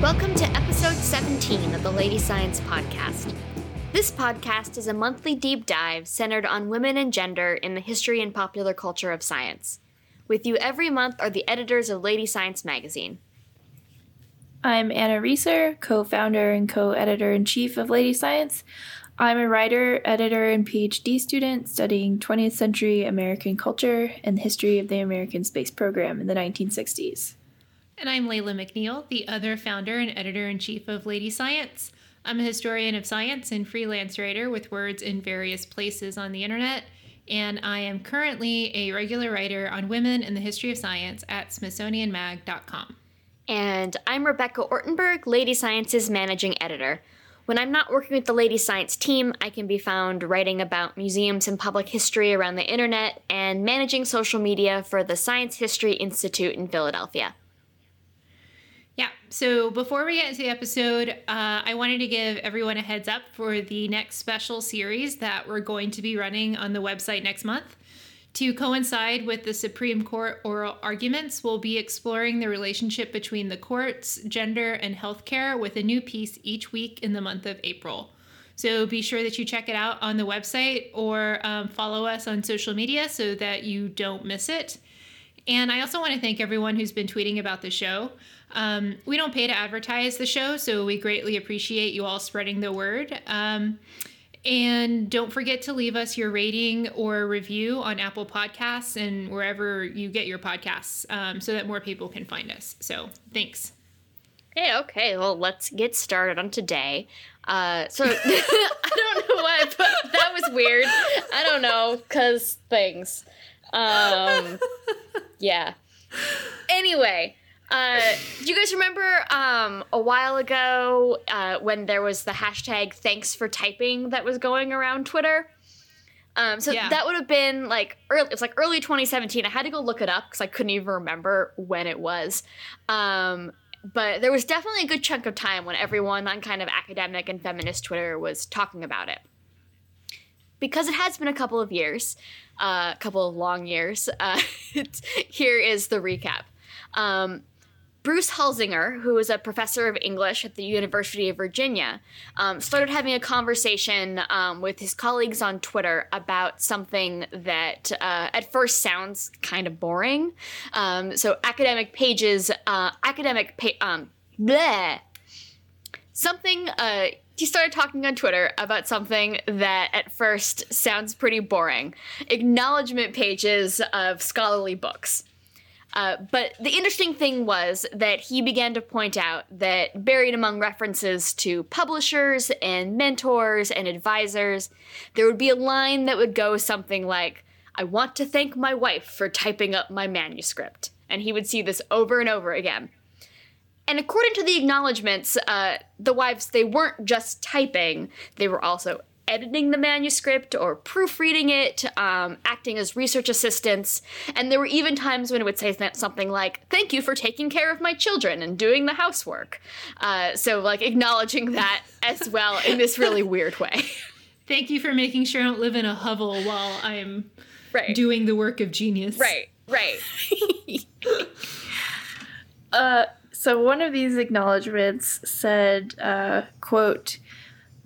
Welcome to episode 17 of the Lady Science Podcast. This podcast is a monthly deep dive centered on women and gender in the history and popular culture of science. With you every month are the editors of Lady Science magazine. I'm Anna Reser, co founder and co editor in chief of Lady Science. I'm a writer, editor, and PhD student studying 20th century American culture and the history of the American space program in the 1960s. And I'm Leila McNeill, the other founder and editor in chief of Lady Science. I'm a historian of science and freelance writer with words in various places on the internet. And I am currently a regular writer on women and the history of science at SmithsonianMag.com. And I'm Rebecca Ortenberg, Lady Science's managing editor. When I'm not working with the Lady Science team, I can be found writing about museums and public history around the internet and managing social media for the Science History Institute in Philadelphia. Yeah. So before we get into the episode, uh, I wanted to give everyone a heads up for the next special series that we're going to be running on the website next month. To coincide with the Supreme Court oral arguments, we'll be exploring the relationship between the courts, gender, and healthcare with a new piece each week in the month of April. So be sure that you check it out on the website or um, follow us on social media so that you don't miss it. And I also want to thank everyone who's been tweeting about the show. Um, we don't pay to advertise the show, so we greatly appreciate you all spreading the word. Um, and don't forget to leave us your rating or review on Apple Podcasts and wherever you get your podcasts um, so that more people can find us. So thanks. Hey, okay, well, let's get started on today. Uh, so, I don't know why, but that was weird. I don't know, because things. Um, yeah. Anyway, uh, do you guys remember um, a while ago uh, when there was the hashtag thanks for typing that was going around Twitter? Um, so Yeah. that would have been like early, it was like early 2017. I had to go look it up because I couldn't even remember when it was. Um, but there was definitely a good chunk of time when everyone on kind of academic and feminist Twitter was talking about it. Because it has been a couple of years, uh, a couple of long years, uh, here is the recap. Um, Bruce Holsinger, who is a professor of English at the University of Virginia, um, started having a conversation um, with his colleagues on Twitter about something that uh, at first sounds kind of boring. Um, so, academic pages, uh, academic, pa- um, bleh. Something, uh, he started talking on Twitter about something that at first sounds pretty boring acknowledgement pages of scholarly books. Uh, but the interesting thing was that he began to point out that buried among references to publishers and mentors and advisors, there would be a line that would go something like, I want to thank my wife for typing up my manuscript. And he would see this over and over again. And according to the acknowledgments, uh, the wives, they weren't just typing, they were also editing the manuscript or proofreading it, um, acting as research assistants. And there were even times when it would say something like, Thank you for taking care of my children and doing the housework. Uh, so, like, acknowledging that as well in this really weird way. Thank you for making sure I don't live in a hovel while I'm right. doing the work of genius. right, right. Uh, so one of these acknowledgments said, uh, quote,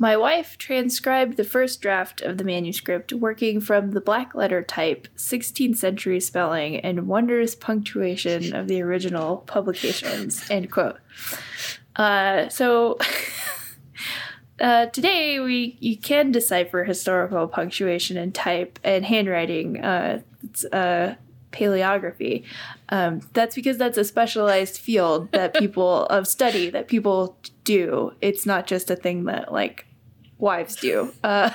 my wife transcribed the first draft of the manuscript working from the black letter type, 16th century spelling, and wondrous punctuation of the original publications, end quote. Uh, so uh, today we you can decipher historical punctuation and type and handwriting. Uh, it's uh, paleography. Um, that's because that's a specialized field that people of study that people do. It's not just a thing that like wives do. Uh,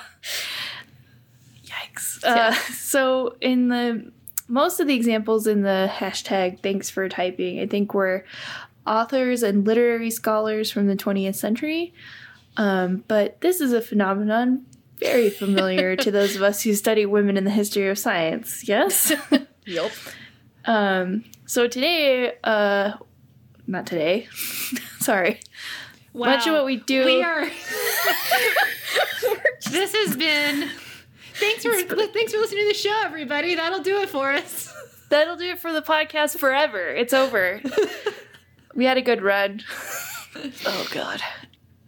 yikes. Uh, so in the most of the examples in the hashtag thanks for typing, I think were authors and literary scholars from the 20th century. Um, but this is a phenomenon very familiar to those of us who study women in the history of science. Yes. yep. Um, so today, uh, not today, sorry. Wow. Much of what we do. We are. this has been thanks for thanks for listening to the show, everybody. That'll do it for us. That'll do it for the podcast forever. It's over. we had a good run. oh god.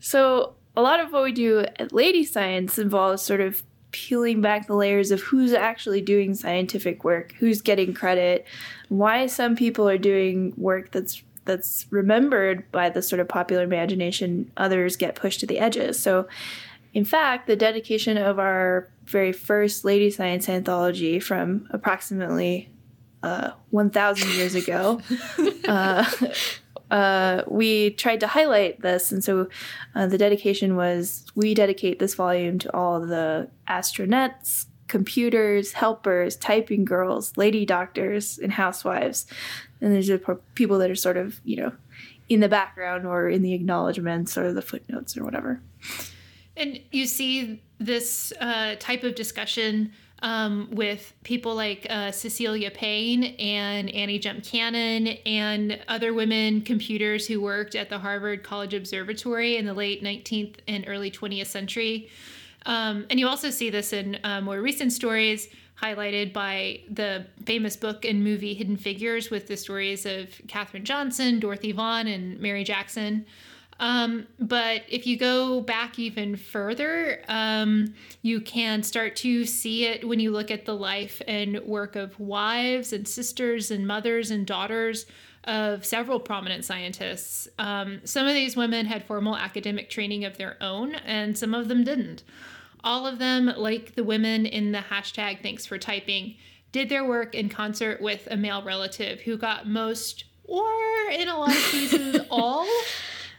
So a lot of what we do at Lady Science involves sort of peeling back the layers of who's actually doing scientific work, who's getting credit, why some people are doing work that's that's remembered by the sort of popular imagination, others get pushed to the edges. So in fact, the dedication of our very first Lady Science anthology from approximately uh, 1,000 years ago, uh, uh, we tried to highlight this. And so uh, the dedication was we dedicate this volume to all the astronauts, computers, helpers, typing girls, lady doctors, and housewives. And there's people that are sort of, you know, in the background or in the acknowledgments or the footnotes or whatever. And you see this uh, type of discussion um, with people like uh, Cecilia Payne and Annie Jump Cannon and other women computers who worked at the Harvard College Observatory in the late 19th and early 20th century. Um, and you also see this in uh, more recent stories highlighted by the famous book and movie Hidden Figures with the stories of Katherine Johnson, Dorothy Vaughan, and Mary Jackson. Um, but if you go back even further, um, you can start to see it when you look at the life and work of wives and sisters and mothers and daughters of several prominent scientists. Um, some of these women had formal academic training of their own, and some of them didn't. All of them, like the women in the hashtag thanks for typing, did their work in concert with a male relative who got most, or in a lot of cases, all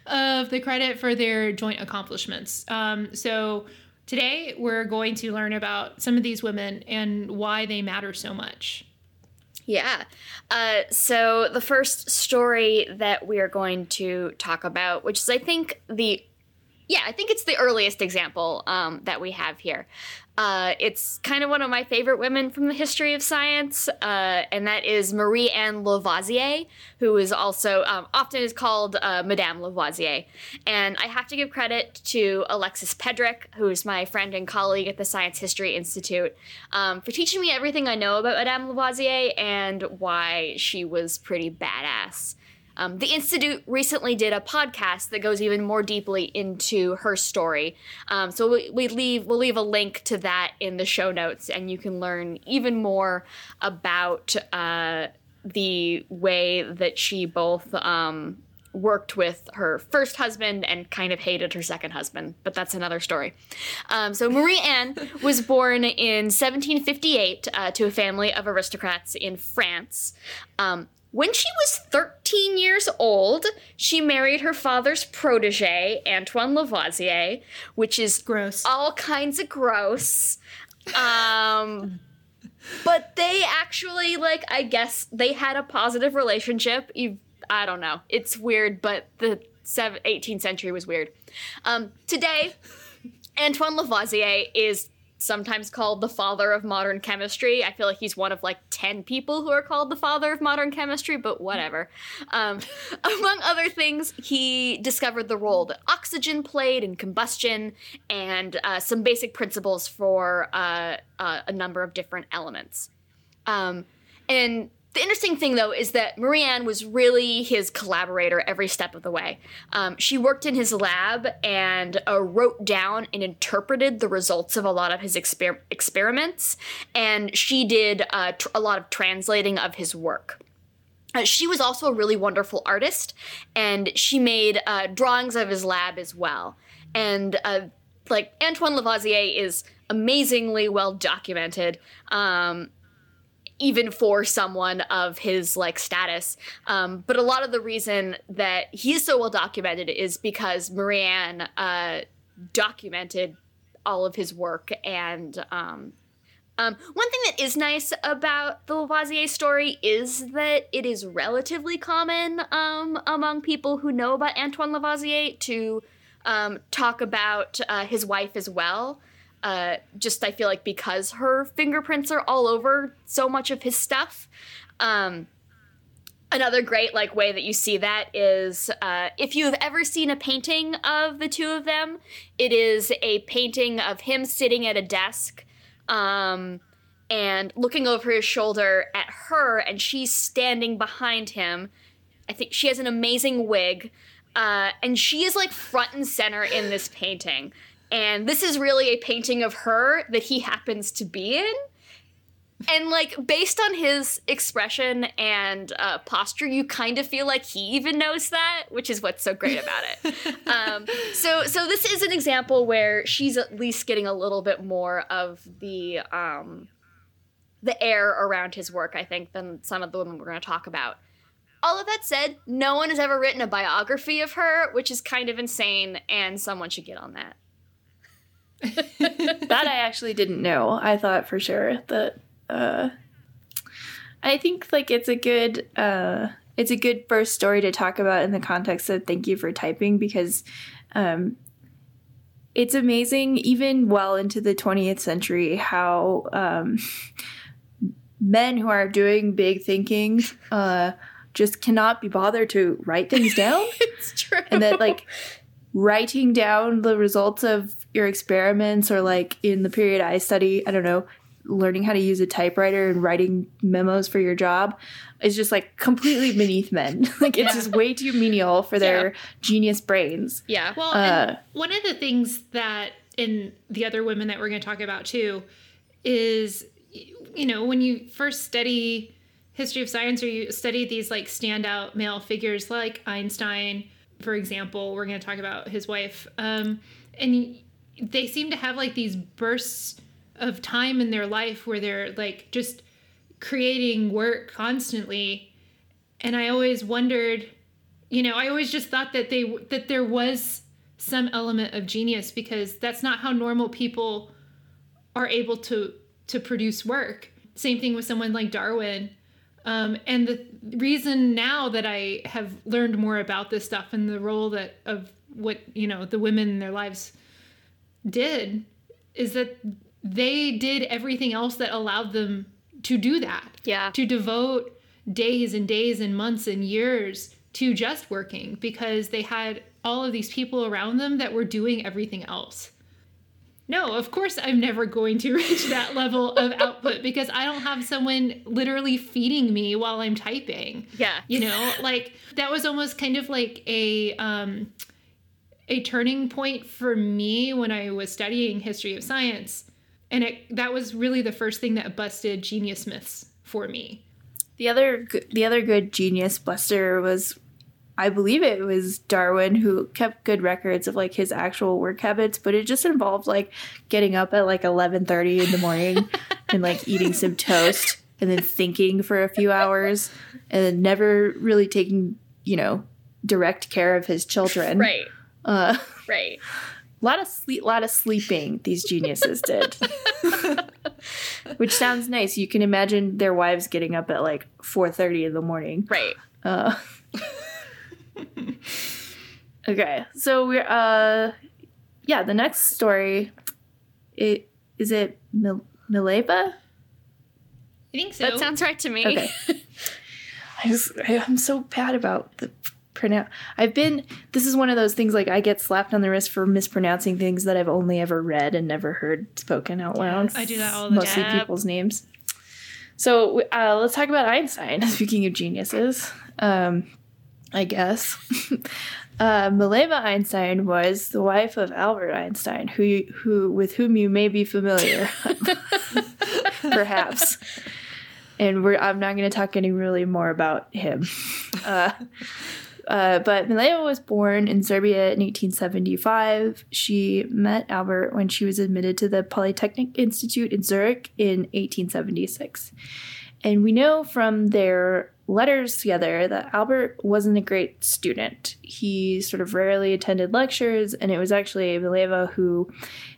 of the credit for their joint accomplishments. Um, so today we're going to learn about some of these women and why they matter so much. Yeah. Uh, so the first story that we are going to talk about, which is, I think, the yeah, I think it's the earliest example um, that we have here. Uh, it's kind of one of my favorite women from the history of science, uh, and that is Marie Anne Lavoisier, who is also um, often is called uh, Madame Lavoisier. And I have to give credit to Alexis Pedrick, who is my friend and colleague at the Science History Institute, um, for teaching me everything I know about Madame Lavoisier and why she was pretty badass. Um, the Institute recently did a podcast that goes even more deeply into her story. Um, so we, we, leave we'll leave a link to that in the show notes, and you can learn even more about uh, the way that she both. Um, worked with her first husband and kind of hated her second husband, but that's another story. Um, so Marie Anne was born in 1758 uh, to a family of aristocrats in France. Um, when she was 13 years old, she married her father's protege, Antoine Lavoisier, which is gross. All kinds of gross. Um, but they actually, like, I guess they had a positive relationship. I don't know. It's weird, but the 18th century was weird. Um, today, Antoine Lavoisier is sometimes called the father of modern chemistry. I feel like he's one of like 10 people who are called the father of modern chemistry, but whatever. Um, among other things, he discovered the role that oxygen played in combustion and uh, some basic principles for uh, uh, a number of different elements. Um, and the interesting thing, though, is that Marie Anne was really his collaborator every step of the way. Um, she worked in his lab and uh, wrote down and interpreted the results of a lot of his exper- experiments, and she did uh, tr- a lot of translating of his work. Uh, she was also a really wonderful artist, and she made uh, drawings of his lab as well. And uh, like Antoine Lavoisier is amazingly well documented. Um, even for someone of his like status. Um, but a lot of the reason that he's so well documented is because Marie Anne uh, documented all of his work and. Um, um, one thing that is nice about the Lavoisier story is that it is relatively common um, among people who know about Antoine Lavoisier to um, talk about uh, his wife as well uh, just I feel like because her fingerprints are all over so much of his stuff. Um, another great like way that you see that is uh, if you have ever seen a painting of the two of them, it is a painting of him sitting at a desk um, and looking over his shoulder at her, and she's standing behind him. I think she has an amazing wig, uh, and she is like front and center in this painting. And this is really a painting of her that he happens to be in. And like based on his expression and uh, posture, you kind of feel like he even knows that, which is what's so great about it. um, so, so this is an example where she's at least getting a little bit more of the um, the air around his work, I think, than some of the women we're going to talk about. All of that said, no one has ever written a biography of her, which is kind of insane, and someone should get on that. That I actually didn't know. I thought for sure that uh I think like it's a good uh it's a good first story to talk about in the context of thank you for typing because um it's amazing even well into the 20th century how um men who are doing big thinking uh just cannot be bothered to write things down it's true. and that like writing down the results of your experiments or like in the period I study, I don't know, learning how to use a typewriter and writing memos for your job is just like completely beneath men. like it's Yeah. just way too menial for their genius brains. yeah. Well, Uh, and one of the things that in the other women that we're going to talk about too is you know when you first study history of science or you study these like standout male figures like Einstein, for example, we're going to talk about his wife, um, and they seem to have like these bursts of time in their life where they're like just creating work constantly. And i always wondered you know i always just thought that they that there was some element of genius because that's not how normal people are able to to produce work. Same thing with someone like darwin um, and the reason now that i have learned more about this stuff and the role that of what you know the women in their lives did is that they did everything else that allowed them to do that Yeah. to devote days and days and months and years to just working because they had all of these people around them that were doing everything else. No, of course I'm never going to reach that level of output because I don't have someone literally feeding me while I'm typing. Yeah. You know, like that was almost kind of like a um a turning point for me when I was studying history of science. And it, that was really the first thing that busted genius myths for me. The other the other good genius buster was I believe it was Darwin who kept good records of like his actual work habits, but it just involved like getting up at like 11:30 in the morning and like eating some toast and then thinking for a few hours and then never really taking, you know, direct care of his children. Right. Uh Right. a lot of sleep A lot of sleeping these geniuses did. Which sounds nice. You can imagine their wives getting up at like 4:30 in the morning. Right. Uh, okay, so we're uh, yeah. The next story, it is it Mil- Mileva? I think so. That sounds right to me. Okay. I just I, I'm so bad about the pronounce. I've been. This is one of those things like I get slapped on the wrist for mispronouncing things that I've only ever read and never heard spoken out loud. I do that all the Mostly time. Mostly people's names. So uh, let's talk about Einstein. Speaking of geniuses, um, I guess. Uh, Mileva Einstein was the wife of Albert Einstein, who who with whom you may be familiar, perhaps. And I'm not going to talk any really more about him. Uh, uh, but Mileva was born in Serbia in 1875. She met Albert when she was admitted to the Polytechnic Institute in Zurich in 1876. And we know from their letters together that Albert wasn't a great student. He sort of rarely attended lectures, and it was actually Mileva who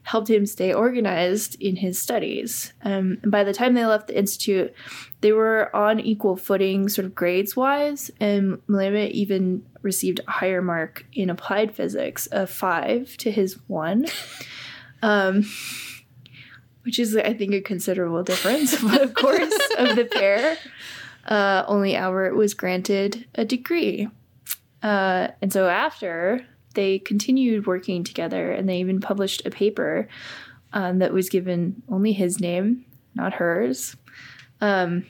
helped him stay organized in his studies. Um, and by the time they left the institute, they were on equal footing, sort of grades wise, and Mileva even received a higher mark in applied physics, a five to his one. Um, which is, I think, a considerable difference, of course, of the pair. Uh, only Albert was granted a degree. Uh, and so after, they continued working together and they even published a paper um, that was given only his name, not hers. Um,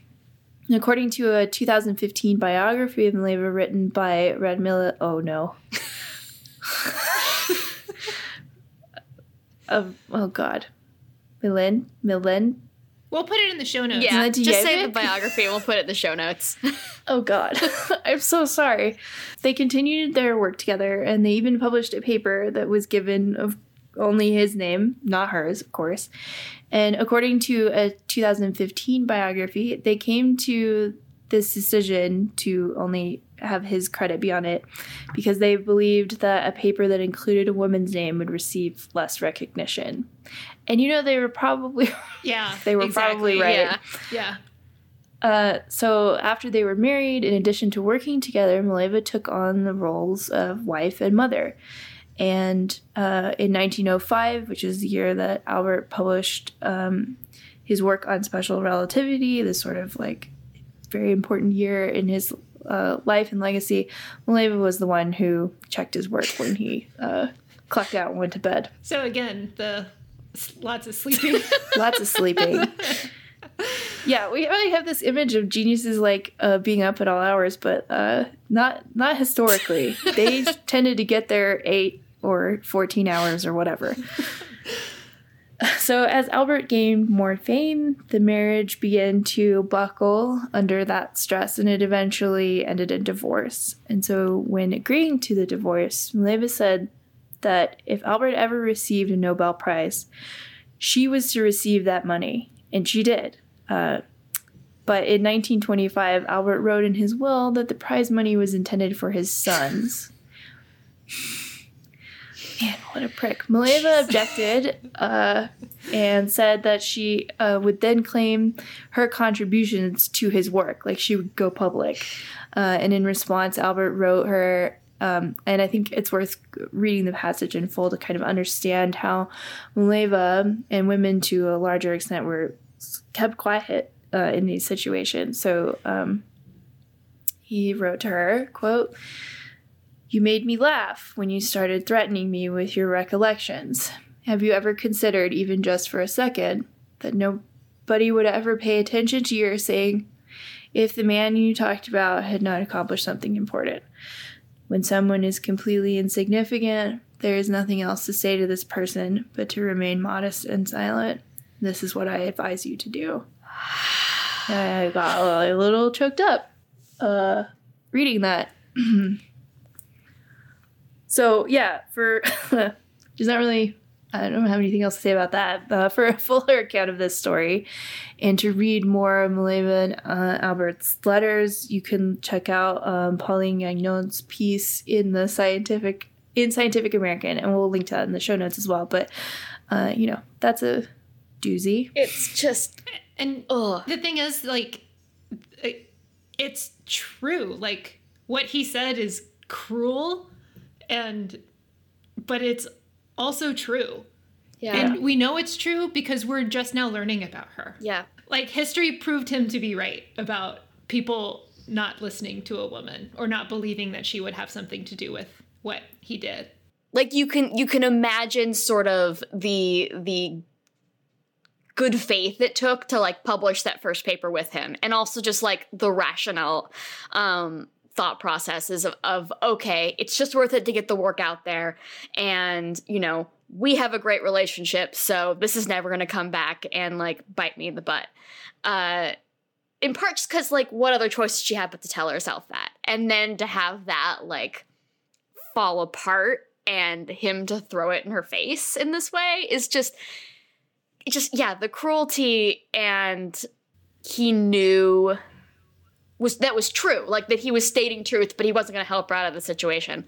according to a 2015 biography of Mileva written by Radmila, oh no. of, oh god. Milen? Milen? We'll put it in the show notes. Yeah, Zelensky just say the biography. We'll put it in the show notes. Oh God, I'm so sorry. They continued their work together, and they even published a paper that was given of only his name, not hers, of course. And according to a 2015 biography, they came to this decision to only have his credit be on it because they believed that a paper that included a woman's name would receive less recognition. And you know, they were probably Yeah. They were exactly. probably right. Yeah. Yeah. Uh, so after they were married, in addition to working together, Mileva took on the roles of wife and mother. And uh, in 1905, which is the year that Albert published um, his work on special relativity, this sort of like very important year in his uh, life and legacy, Mileva was the one who checked his work when he uh, clocked out and went to bed. So again, the lots of sleeping. Lots of sleeping. yeah, we already have this image of geniuses like uh, being up at all hours, but uh, not not historically. they tended to get there eight or fourteen hours or whatever. So as Albert gained more fame, the marriage began to buckle under that stress, and it eventually ended in divorce. And so, when agreeing to the divorce, Mileva said that if Albert ever received a Nobel Prize, she was to receive that money, and she did. Uh, but in 1925, Albert wrote in his will that the prize money was intended for his sons. Man, what a prick. Mileva objected uh, and said that she uh, would then claim her contributions to his work, like she would go public. Uh, and in response, Albert wrote her, um, and I think it's worth reading the passage in full to kind of understand how Mileva and women to a larger extent were kept quiet uh, in these situations. So um, he wrote to her, quote, you made me laugh when you started threatening me with your recollections. Have you ever considered, even just for a second, that nobody would ever pay attention to your saying if the man you talked about had not accomplished something important? When someone is completely insignificant, there is nothing else to say to this person but to remain modest and silent. This is what I advise you to do. I got a little choked up uh, reading that. So yeah, for there's not really I don't have anything else to say about that. Uh, for a fuller account of this story, and to read more of Mileva and uh, Albert's letters, you can check out um, Pauline Gagnon's piece in the scientific in Scientific American, and we'll link to that in the show notes as well. But uh, you know, that's a doozy. it's just and ugh. the thing is, like, it's true. Like, what he said is cruel, and but it's also true. Yeah. And we know it's true because we're just now learning about her. yeah. Like, history proved him to be right about people not listening to a woman or not believing that she would have something to do with what he did. like you can you can imagine sort of the the good faith it took to like publish that first paper with him and also just like the rationale um thought processes of, of okay it's just worth it to get the work out there. And you know we have a great relationship so this is never going to come back and like bite me in the butt. Uh in part just because like what other choice did she have but to tell herself that? And then to have that like fall apart and him to throw it in her face in this way is just just yeah the cruelty and he knew was that was true like that he was stating truth but he wasn't going to help her out of the situation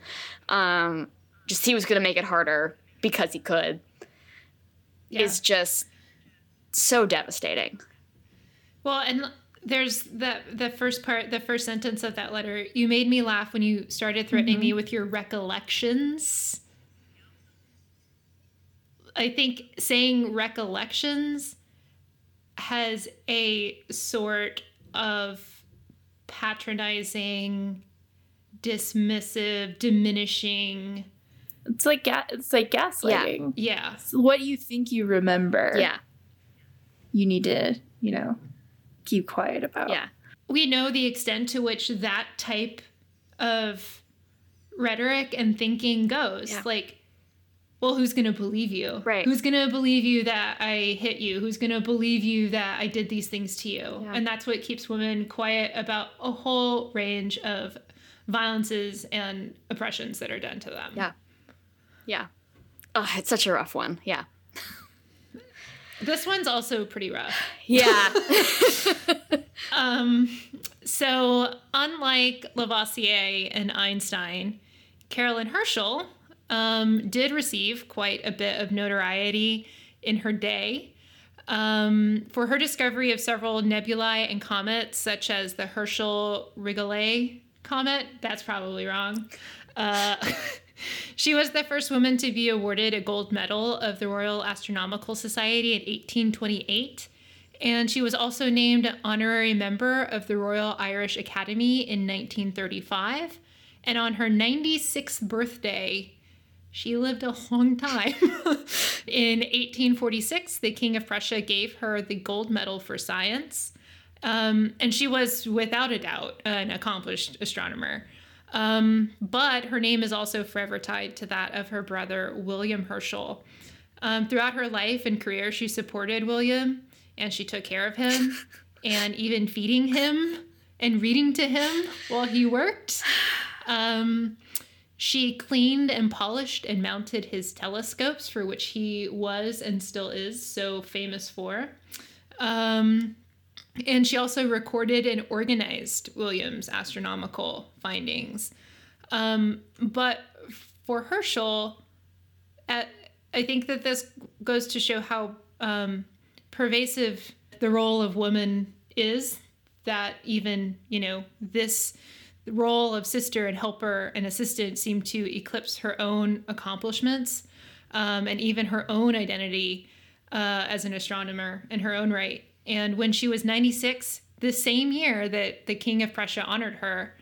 um just he was going to make it harder because he could Yeah. is just so devastating Well, and there's the the first part, the first sentence of that letter. You made me laugh when you started threatening me with your recollections. I think saying recollections has a sort of patronizing, dismissive, diminishing It's like ga- it's like gaslighting. Yeah. So what you think you remember, Yeah. you need to, you know, keep quiet about. Yeah. we know the extent to which that type of rhetoric and thinking goes. Yeah. Like, well, who's going to believe you? Right. Who's going to believe you that I hit you? Who's going to believe you that I did these things to you? Yeah. And that's what keeps women quiet about a whole range of violences and oppressions that are done to them. Yeah. Yeah. Oh, it's such a rough one. Yeah. This one's also pretty rough. Yeah. Um, so, unlike Lavoisier and Einstein, Caroline Herschel um, did receive quite a bit of notoriety in her day um, for her discovery of several nebulae and comets, such as the Herschel Rigollet comet. That's probably wrong. Uh, she was the first woman to be awarded a gold medal of the Royal Astronomical Society in 1828. And she was also named an honorary member of the Royal Irish Academy in 1935. And on her 96th birthday, she lived a long time. in 1846, the King of Prussia gave her the gold medal for science. Um, and she was, without a doubt, an accomplished astronomer. Um, but her name is also forever tied to that of her brother, William Herschel. Um, throughout her life and career, she supported William and she took care of him and even feeding him and reading to him while he worked. Um, she cleaned and polished and mounted his telescopes, for which he was and still is so famous for. Um, and she also recorded and organized William's astronomical findings. Um, but for Herschel, at, I think that this goes to show how um, pervasive the role of women is. That even, you know, this role of sister and helper and assistant seemed to eclipse her own accomplishments um, and even her own identity uh, as an astronomer in her own right. And when she was 96, the same year that the King of Prussia honored her,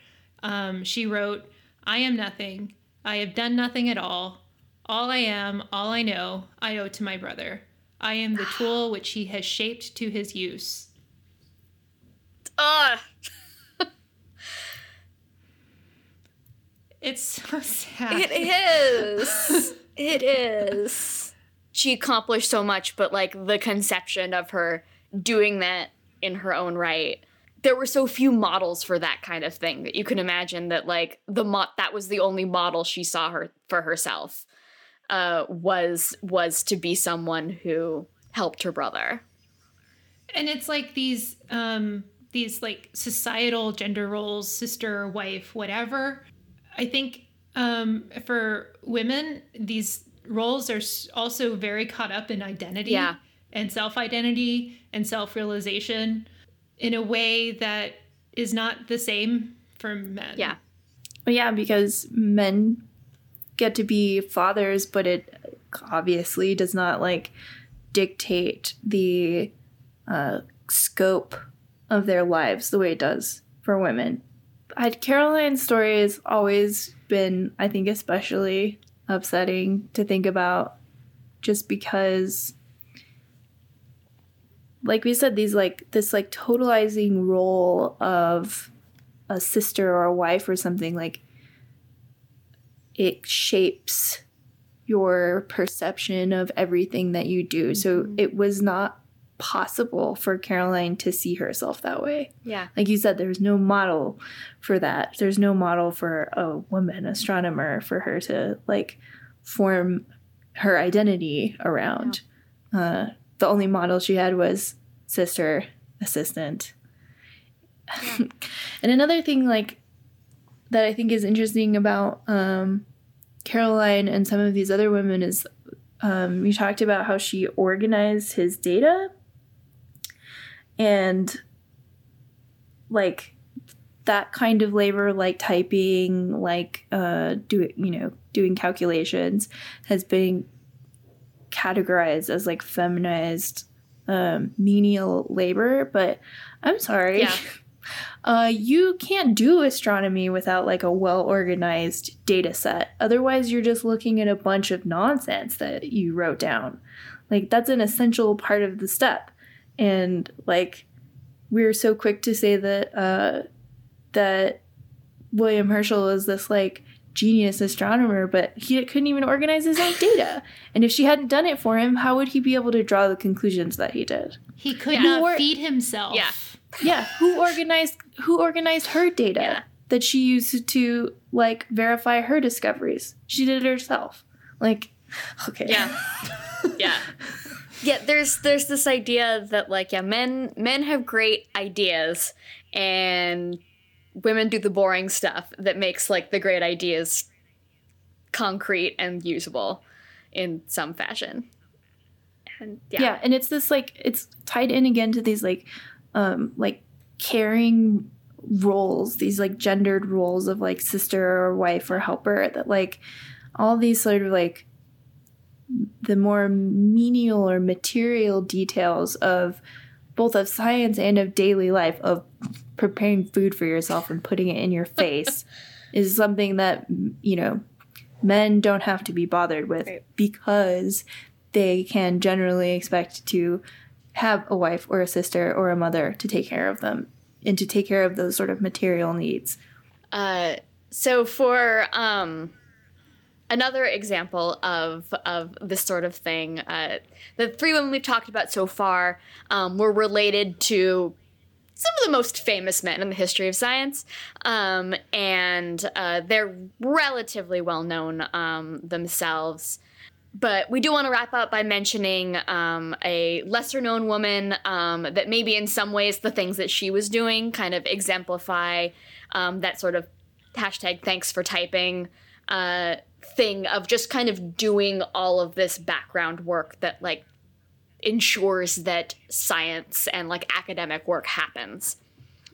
um, she wrote, I am nothing. I have done nothing at all. All I am, all I know, I owe to my brother. I am the tool which he has shaped to his use. Ugh. It's so sad. It is. it is. She accomplished so much, but like the conception of her doing that in her own right. There were so few models for that kind of thing that you can imagine that like the mo- that was the only model she saw her for herself uh, was was to be someone who helped her brother. and it's like these um these like societal gender roles sister wife whatever i think um for women these roles are also very caught up in identity Yeah. and self-identity and self-realization in a way that is not the same for men Yeah. Well, yeah, because men get to be fathers, but it obviously does not like dictate the uh, scope of their lives the way it does for women. I, Caroline's story has always been, I think, especially upsetting to think about just because like we said these like this like totalizing role of a sister or a wife or something like it shapes your perception of everything that you do. So mm-hmm. it was not possible for Caroline to see herself that way. Yeah. Like you said, there's no model for that. There's no model for a woman astronomer for her to like form her identity around. Uh, the only model she had was sister, assistant. and another thing, like that, I think is interesting about um, Caroline and some of these other women is um, you talked about how she organized his data and like that kind of labor like typing like uh do you know doing calculations has been categorized as like feminized um menial labor but i'm sorry Yeah. uh, you can't do astronomy without like a well organized data set. Otherwise, you're just looking at a bunch of nonsense that you wrote down. Like, that's an essential part of the step. And like, we're so quick to say that, uh, that William Herschel is this like genius astronomer, but he couldn't even organize his own data. And if she hadn't done it for him, how would he be able to draw the conclusions that he did? He could Yeah. not Or- feed himself. Yeah. Yeah, who organized who organized her data Yeah. that she used to like verify her discoveries? She did it herself. Like, okay. Yeah. yeah. Yeah, there's there's this idea that like yeah, men men have great ideas and women do the boring stuff that makes like the great ideas concrete and usable in some fashion. And yeah. yeah. and it's this like it's tied in again to these like um like caring roles, these like gendered roles of like sister or wife or helper that like all these sort of like the more menial or material details of both of science and of daily life of preparing food for yourself and putting it in your face is something that you know men don't have to be bothered with Right. because they can generally expect to have a wife or a sister or a mother to take care of them and to take care of those sort of material needs. Uh, so for um, another example of of this sort of thing, uh, the three women we've talked about so far um, were related to some of the most famous men in the history of science, um, and uh, they're relatively well known um, themselves. But we do want to wrap up by mentioning um, a lesser known woman um, that maybe in some ways the things that she was doing kind of exemplify um, that sort of hashtag thanks for typing uh, thing of just kind of doing all of this background work that like ensures that science and like academic work happens.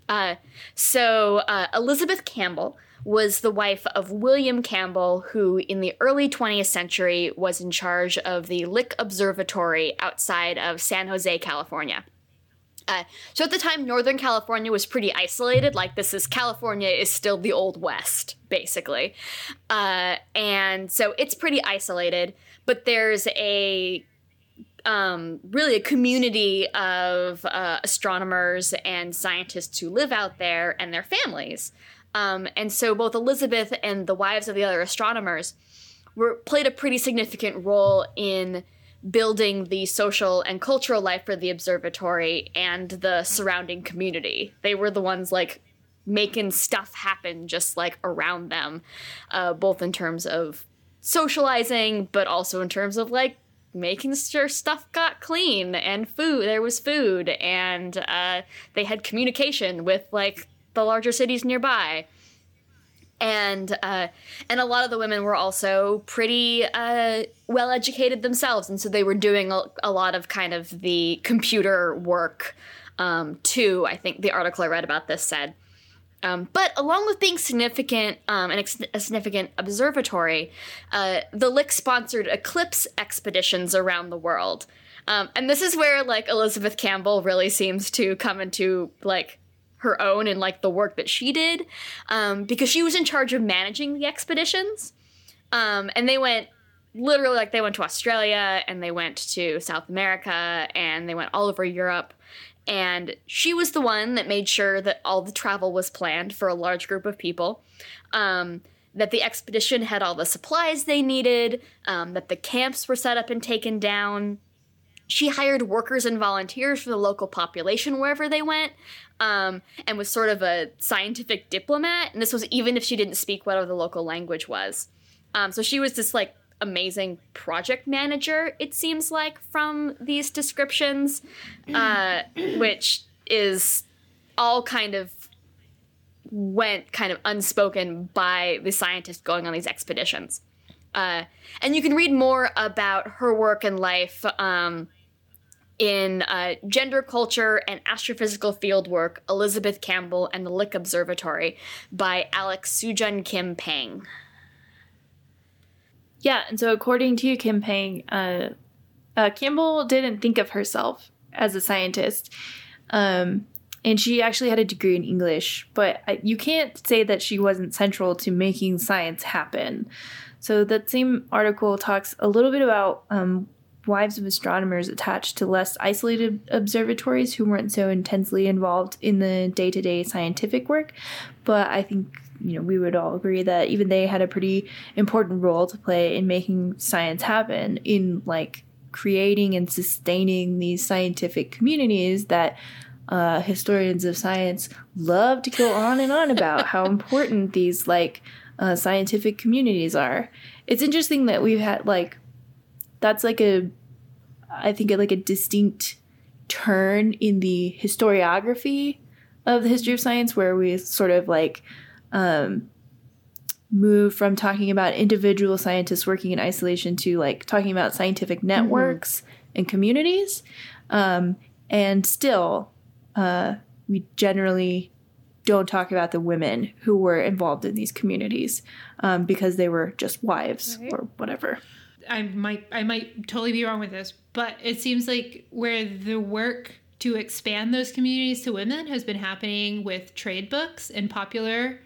Uh, so uh, Elizabeth Campbell was the wife of William Campbell, who in the early 20th century was in charge of the Lick Observatory outside of San Jose, California. Uh, so at the time, Northern California was pretty isolated. Like this is California is still the old west, basically, uh, and so it's pretty isolated. But there's a um, really a community of uh, astronomers and scientists who live out there and their families. Um, and so both Elizabeth and the wives of the other astronomers were played a pretty significant role in building the social and cultural life for the observatory and the surrounding community. They were the ones like making stuff happen just like around them, uh, both in terms of socializing, but also in terms of like making sure stuff got clean and food there was food and uh, they had communication with like the larger cities nearby and uh, and a lot of the women were also pretty uh, well educated themselves, and so they were doing a, a lot of kind of the computer work um, too. I think the article I read about this said. Um, but along with being significant, um, an ex- a significant observatory, uh, the Lick sponsored eclipse expeditions around the world. Um, and this is where like Elizabeth Campbell really seems to come into like her own and like the work that she did, um, because she was in charge of managing the expeditions. Um, and they went literally like they went to Australia and they went to South America and they went all over Europe. And she was the one that made sure that all the travel was planned for a large group of people. Um, that the expedition had all the supplies they needed, um, that the camps were set up and taken down. She hired workers and volunteers for the local population wherever they went, um, and was sort of a scientific diplomat. And this was even if she didn't speak whatever the local language was. Um, so she was this like amazing project manager, it seems like, from these descriptions, uh, which is all kind of went kind of unspoken by the scientists going on these expeditions. Uh, and you can read more about her work and life um, in uh, Gender Culture and Astrophysical Fieldwork, Elizabeth Campbell and the Lick Observatory by Alex Soojung Kim Pang. Yeah, and so according to Kim Pang, uh, uh, Campbell didn't think of herself as a scientist. Um, and she actually had a degree in English, but you can't say that she wasn't central to making science happen. So that same article talks a little bit about um, wives of astronomers attached to less isolated observatories who weren't so intensely involved in the day-to-day scientific work. But I think you know we would all agree that even they had a pretty important role to play in making science happen in like creating and sustaining these scientific communities that uh, historians of science love to go on and on about how important these like uh, scientific communities are. It's interesting that we've had like that's like a I think it's like a distinct turn in the historiography of the history of science where we sort of like um, move from talking about individual scientists working in isolation to like talking about scientific mm-hmm. networks mm-hmm. and communities um, and still uh, we generally don't talk about the women who were involved in these communities um, because they were just wives right. or whatever. I might I might totally be wrong with this, but it seems like where the work to expand those communities to women has been happening with trade books and popular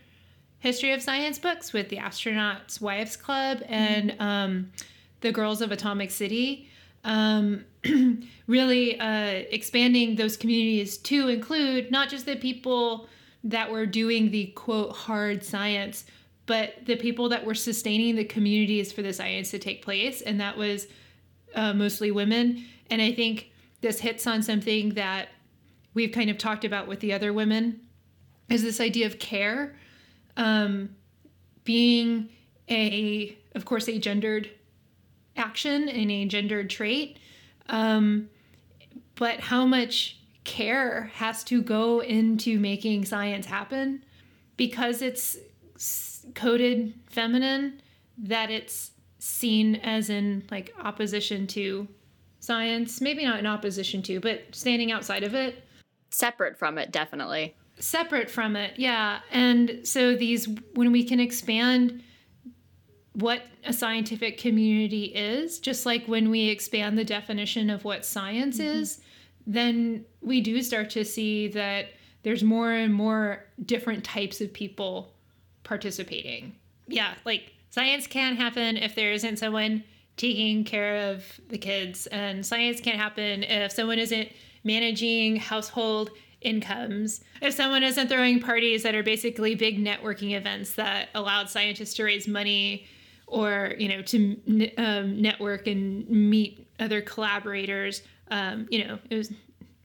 history of science books with the Astronauts Wives Club and mm-hmm. um, the Girls of Atomic City. Um, really uh, expanding those communities to include not just the people that were doing the quote hard science, but the people that were sustaining the communities for the science to take place, and that was uh, mostly women. And I think this hits on something that we've kind of talked about with the other women is this idea of care um, being a of course a gendered action and a gendered trait um, but how much care has to go into making science happen because it's coded feminine that it's seen as in like opposition to science maybe not in opposition to but standing outside of it separate from it definitely separate from it yeah and so these when we can expand what a scientific community is, just like when we expand the definition of what science mm-hmm. is, then we do start to see that there's more and more different types of people participating. Yeah, like science can't happen if there isn't someone taking care of the kids, and science can't happen if someone isn't managing household incomes. If someone isn't throwing parties that are basically big networking events that allowed scientists to raise money or you know to um, network and meet other collaborators. Um, you know it was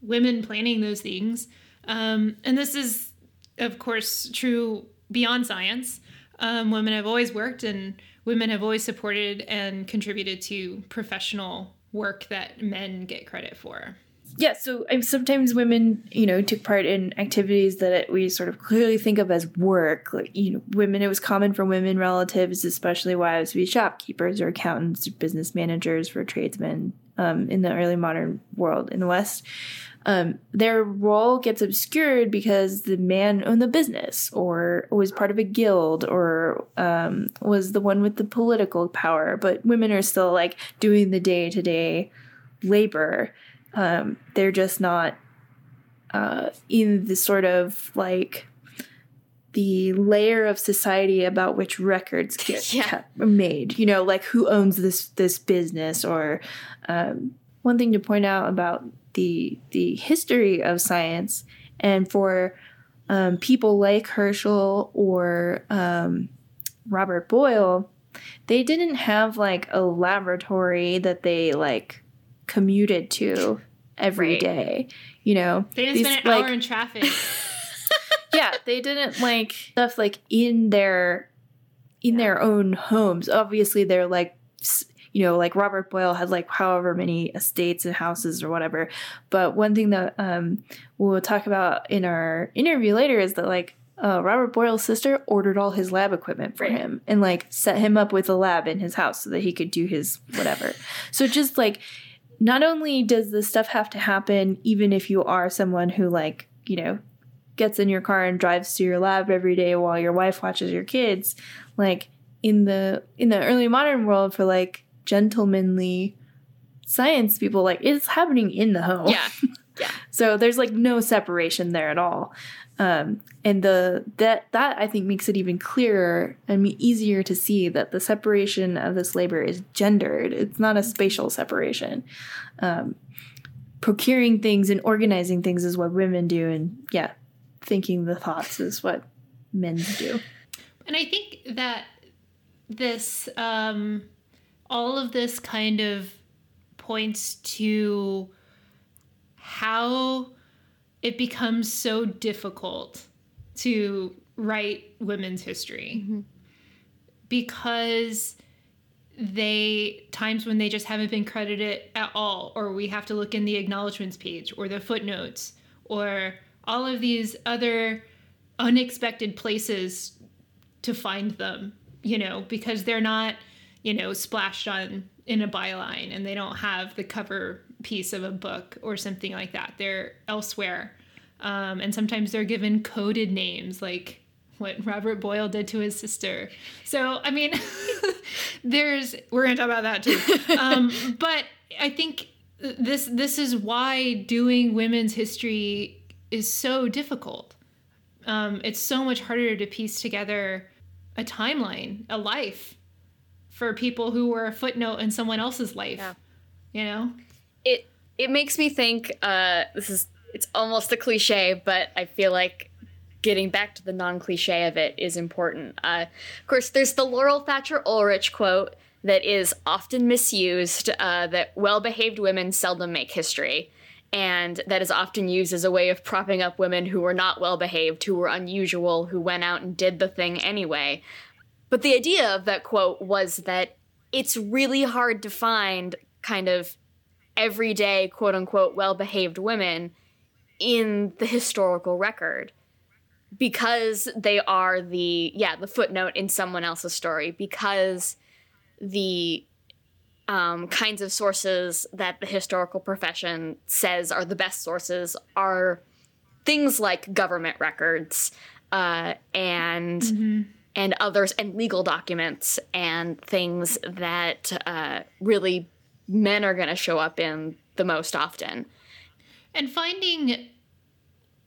women planning those things. Um, and this is of course true beyond science um, women have always worked and women have always supported and contributed to professional work that men get credit for yeah, so um, sometimes women, you know, took part in activities that we sort of clearly think of as work. Like, you know, women, it was common for women relatives, especially wives, to be shopkeepers or accountants or business managers for tradesmen um, in the early modern world in the West. Um, their role gets obscured because the man owned the business or was part of a guild or um, was the one with the political power. But women are still like doing the day to day labor. Um, they're just not uh, in the sort of like the layer of society about which records get yeah. made. You know, like who owns this this business. Or um, one thing to point out about the the history of science, and for um, people like Herschel or um, Robert Boyle, they didn't have like a laboratory that they like commuted to every right. day. You know, they didn't These, spend an like, hour in traffic. yeah, they didn't like stuff like in their in yeah. their own homes. Obviously, they're like you know, like Robert Boyle had like however many estates and houses or whatever. But one thing that um, we'll talk about in our interview later is that like uh, Robert Boyle's sister ordered all his lab equipment for right. him and like set him up with a lab in his house so that he could do his whatever. so just like not only does this stuff have to happen even if you are someone who like you know gets in your car and drives to your lab every day while your wife watches your kids like in the in the early modern world for like gentlemanly science people like it's happening in the home yeah Yeah. So there's like no separation there at all. Um, and the that that I think makes it even clearer and easier to see that the separation of this labor is gendered. It's not a spatial separation. Um, procuring things and organizing things is what women do, and yeah, thinking the thoughts is what men do. And I think that this, um, all of this kind of points to how it becomes so difficult to write women's history mm-hmm. because they times when they just haven't been credited at all or we have to look in the acknowledgments page or the footnotes or all of these other unexpected places to find them you know because they're not you know splashed on in a byline and they don't have the cover piece of a book or something like that they're elsewhere um, and sometimes they're given coded names like what Robert Boyle did to his sister. So, I mean, there's we're going to talk about that too. Um, but I think this this is why doing women's history is so difficult. Um, it's so much harder to piece together a timeline, a life for people who were a footnote in someone else's life. Yeah. You know, it it makes me think. Uh, this is it's almost a cliche, but I feel like getting back to the non cliche of it is important. Uh, of course, there's the Laurel Thatcher Ulrich quote that is often misused uh, that well behaved women seldom make history. And that is often used as a way of propping up women who were not well behaved, who were unusual, who went out and did the thing anyway. But the idea of that quote was that it's really hard to find kind of everyday, quote unquote, well behaved women in the historical record because they are the yeah the footnote in someone else's story because the um, kinds of sources that the historical profession says are the best sources are things like government records uh, and mm-hmm. And others and legal documents and things that uh, really men are going to show up in the most often and finding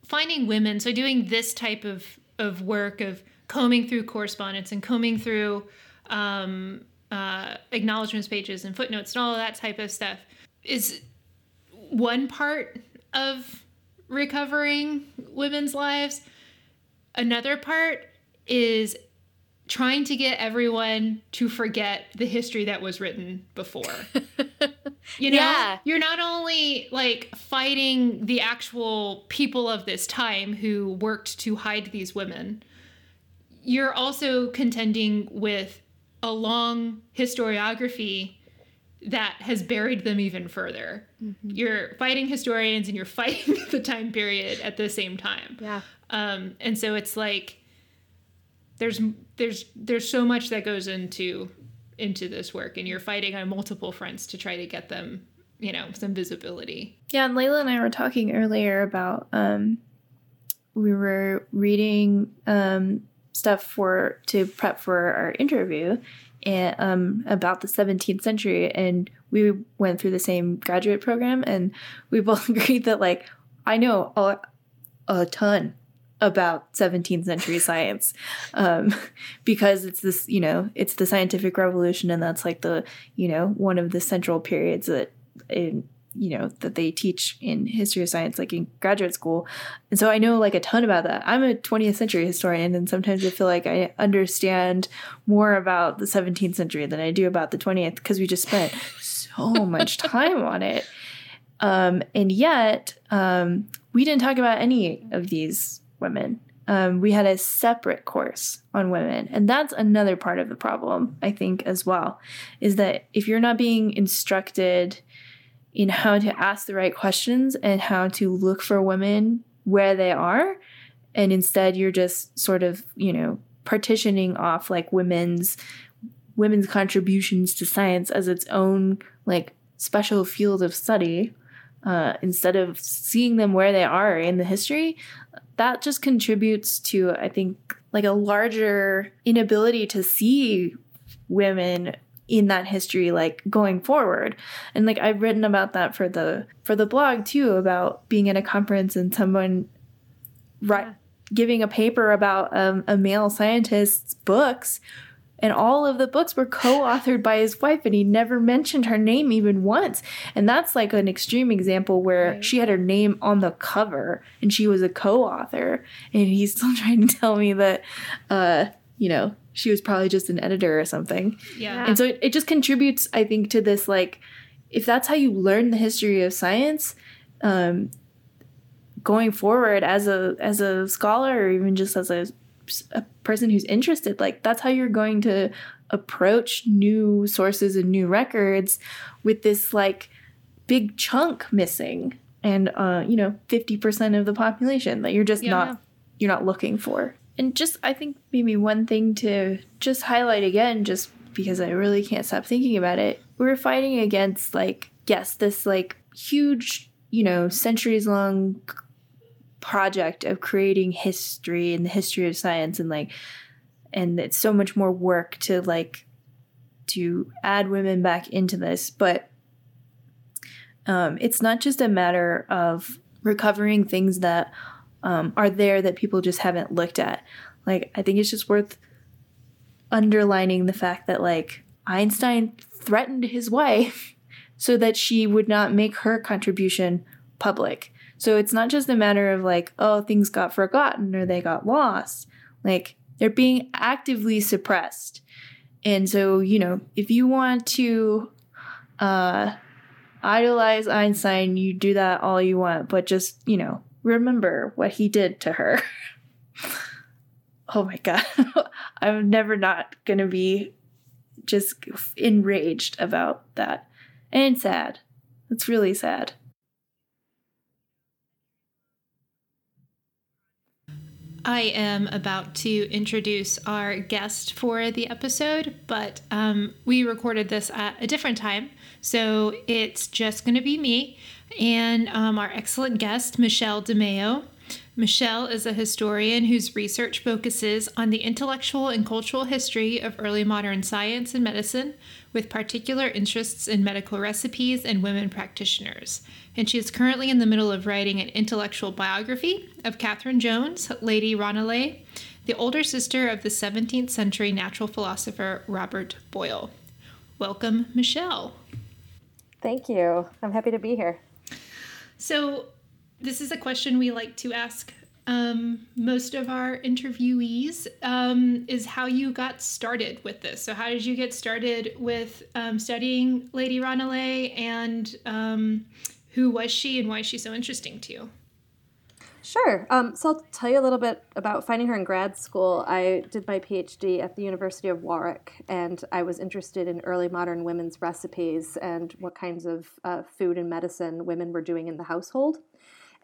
finding women, so doing this type of, of work of combing through correspondence and combing through um, uh, acknowledgments pages and footnotes and all that type of stuff is one part of recovering women's lives. Another part is trying to get everyone to forget the history that was written before. you know, yeah. you're not only like fighting the actual people of this time who worked to hide these women, you're also contending with a long historiography that has buried them even further. Mm-hmm. You're fighting historians and you're fighting the time period at the same time. Yeah. Um, and so it's like there's there's there's so much that goes into into this work and you're fighting on multiple fronts to try to get them you know some visibility. Yeah and Leila and i were talking earlier about um we were reading um stuff for to prep for our interview and um about the 17th century and we went through the same graduate program and we both agreed that like i know a, a ton about 17th century science um, because it's this you know it's the scientific revolution and that's like the you know one of the central periods that in you know that they teach in history of science like in graduate school. And so i know like a ton about that. I'm a 20th century historian and sometimes i feel like i understand more about the 17th century than i do about the 20th because we just spent so much time on it. Um, and yet um, we didn't talk about any of these women. Um, we had a separate course on women. And that's another part of the problem, I think, as well, is that if you're not being instructed in how to ask the right questions and how to look for women where they are, and instead you're just sort of, you know, partitioning off like women's women's contributions to science as its own like special field of study uh, instead of seeing them where they are in the history, that just contributes to, I think, like a larger inability to see women in that history like going forward. And like i've written about that for the for the blog too about being at a conference and someone right giving a paper about um, a male scientist's books and all of the books were co-authored by his wife and he never mentioned her name even once. And that's like an extreme example where right. she had her name on the cover and she was a co-author. And he's still trying to tell me that uh you know she was probably just an editor or something. Yeah. And so it, it just contributes i think to this like if that's how you learn the history of science um going forward as a as a scholar or even just as a a person who's interested like that's how you're going to approach new sources and new records with this like big chunk missing and uh you know 50% of the population that you're just yeah, not yeah. you're not looking for and just i think maybe one thing to just highlight again just because i really can't stop thinking about it we're fighting against like yes this like huge you know centuries long project of creating history and the history of science and like and it's so much more work to like to add women back into this. But um, it's not just a matter of recovering things that um, are there that people just haven't looked at. Like i think it's just worth underlining the fact that like einstein threatened his wife so that she would not make her contribution public so it's not just a matter of like, oh, things got forgotten or they got lost. Like they're being actively suppressed. And so, you know, if you want to uh, idolize Einstein, you do that all you want, but just, you know, remember what he did to her. oh my God. I'm never not going to be just enraged about that. And sad. It's really sad. I am about to introduce our guest for the episode, but um, we recorded this at a different time. So it's just going to be me and um, our excellent guest, Michelle DiMeo. Michelle is a historian whose research focuses on the intellectual and cultural history of early modern science and medicine, with particular interests in medical recipes and women practitioners and she is currently in the middle of writing an intellectual biography of Catherine Jones, Lady Ranelagh, the older sister of the 17th century natural philosopher Robert Boyle. Welcome, Michelle. Thank you. I'm happy to be here. So, this is a question we like to ask um, most of our interviewees um, is how you got started with this. So, how did you get started with um, studying Lady Ranelagh and um, who was she and why is she so interesting to you? Sure. Um, so I'll tell you a little bit about finding her in grad school. I did my PhD at the University of Warwick, and I was interested in early modern women's recipes and what kinds of uh, food and medicine women were doing in the household.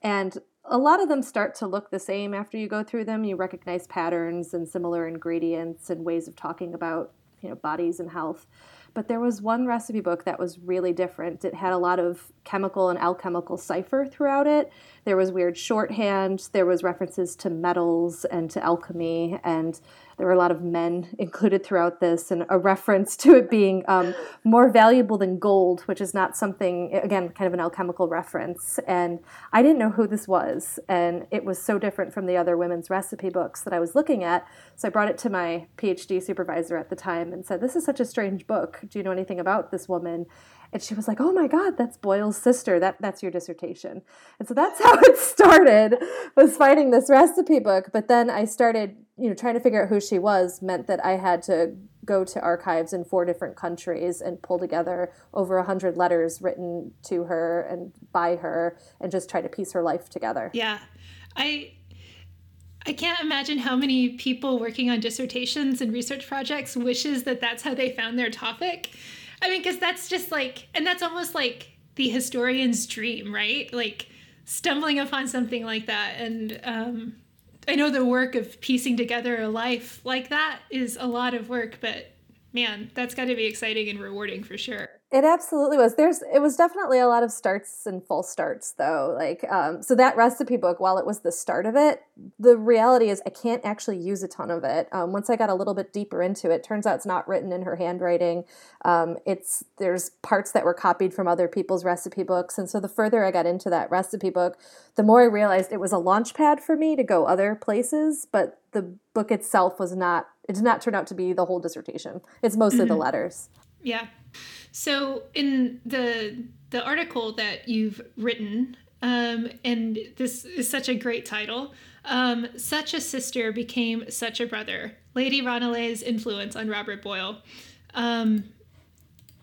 And a lot of them start to look the same after you go through them. You recognize patterns and similar ingredients and ways of talking about you know bodies and health. But there was one recipe book that was really different. It had a lot of chemical and alchemical cipher throughout it. There was weird shorthand. There was references to metals and to alchemy, and there were a lot of men included throughout this, and a reference to it being um, more valuable than gold, which is not something, again, kind of an alchemical reference. And I didn't know who this was, and it was so different from the other women's recipe books that I was looking at. So I brought it to my PhD supervisor at the time and said, This is such a strange book. Do you know anything about this woman? And she was like oh my god that's boyle's sister. That that's your dissertation. And so that's how it started was finding this recipe book. But then i started you know trying to figure out who she was meant that i had to go to archives in four different countries and pull together over a hundred letters written to her and by her and just try to piece her life together. Yeah. I I can't imagine how many people working on dissertations and research projects wishes that that's how they found their topic I mean, because that's just like, and that's almost like the historian's dream, right? Like stumbling upon something like that. And um, I know the work of piecing together a life like that is a lot of work, but man, that's got to be exciting and rewarding for sure. It absolutely was. There's it was definitely a lot of starts and false starts though. Like um, so that recipe book, while it was the start of it, the reality is I can't actually use a ton of it. Um, once I got a little bit deeper into it, turns out it's not written in her handwriting. Um, it's there's parts that were copied from other people's recipe books, and so the further I got into that recipe book, the more I realized it was a launch pad for me to go other places. But the book itself was not. It did not turn out to be the whole dissertation. It's mostly mm-hmm. the letters. Yeah. So in the the article that you've written, um, and this is such a great title. Um, such a sister became such a brother. Lady Ranelagh's influence on Robert Boyle. Um,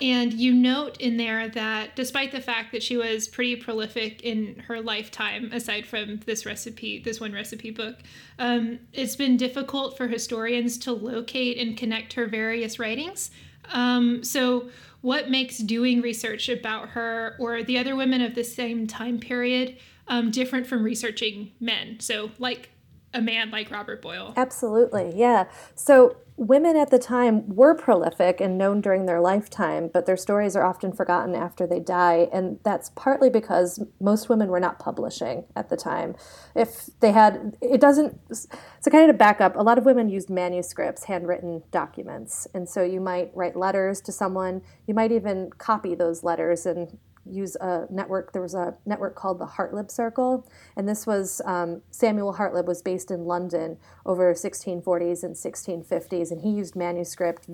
and you note in there that despite the fact that she was pretty prolific in her lifetime, aside from this recipe, this one recipe book, um, it's been difficult for historians to locate and connect her various writings. Um, so, what makes doing research about her or the other women of the same time period um, different from researching men? So, like a man like Robert Boyle. Absolutely, yeah. So women at the time were prolific and known during their lifetime, but their stories are often forgotten after they die, and that's partly because most women were not publishing at the time. If they had, it doesn't. So kind of to back up, a lot of women used manuscripts, handwritten documents, and so you might write letters to someone. You might even copy those letters and use a network. There was a network called the Hartlib Circle, and this was um, Samuel Hartlib was based in London over 1640s and 1650s, and he used manuscript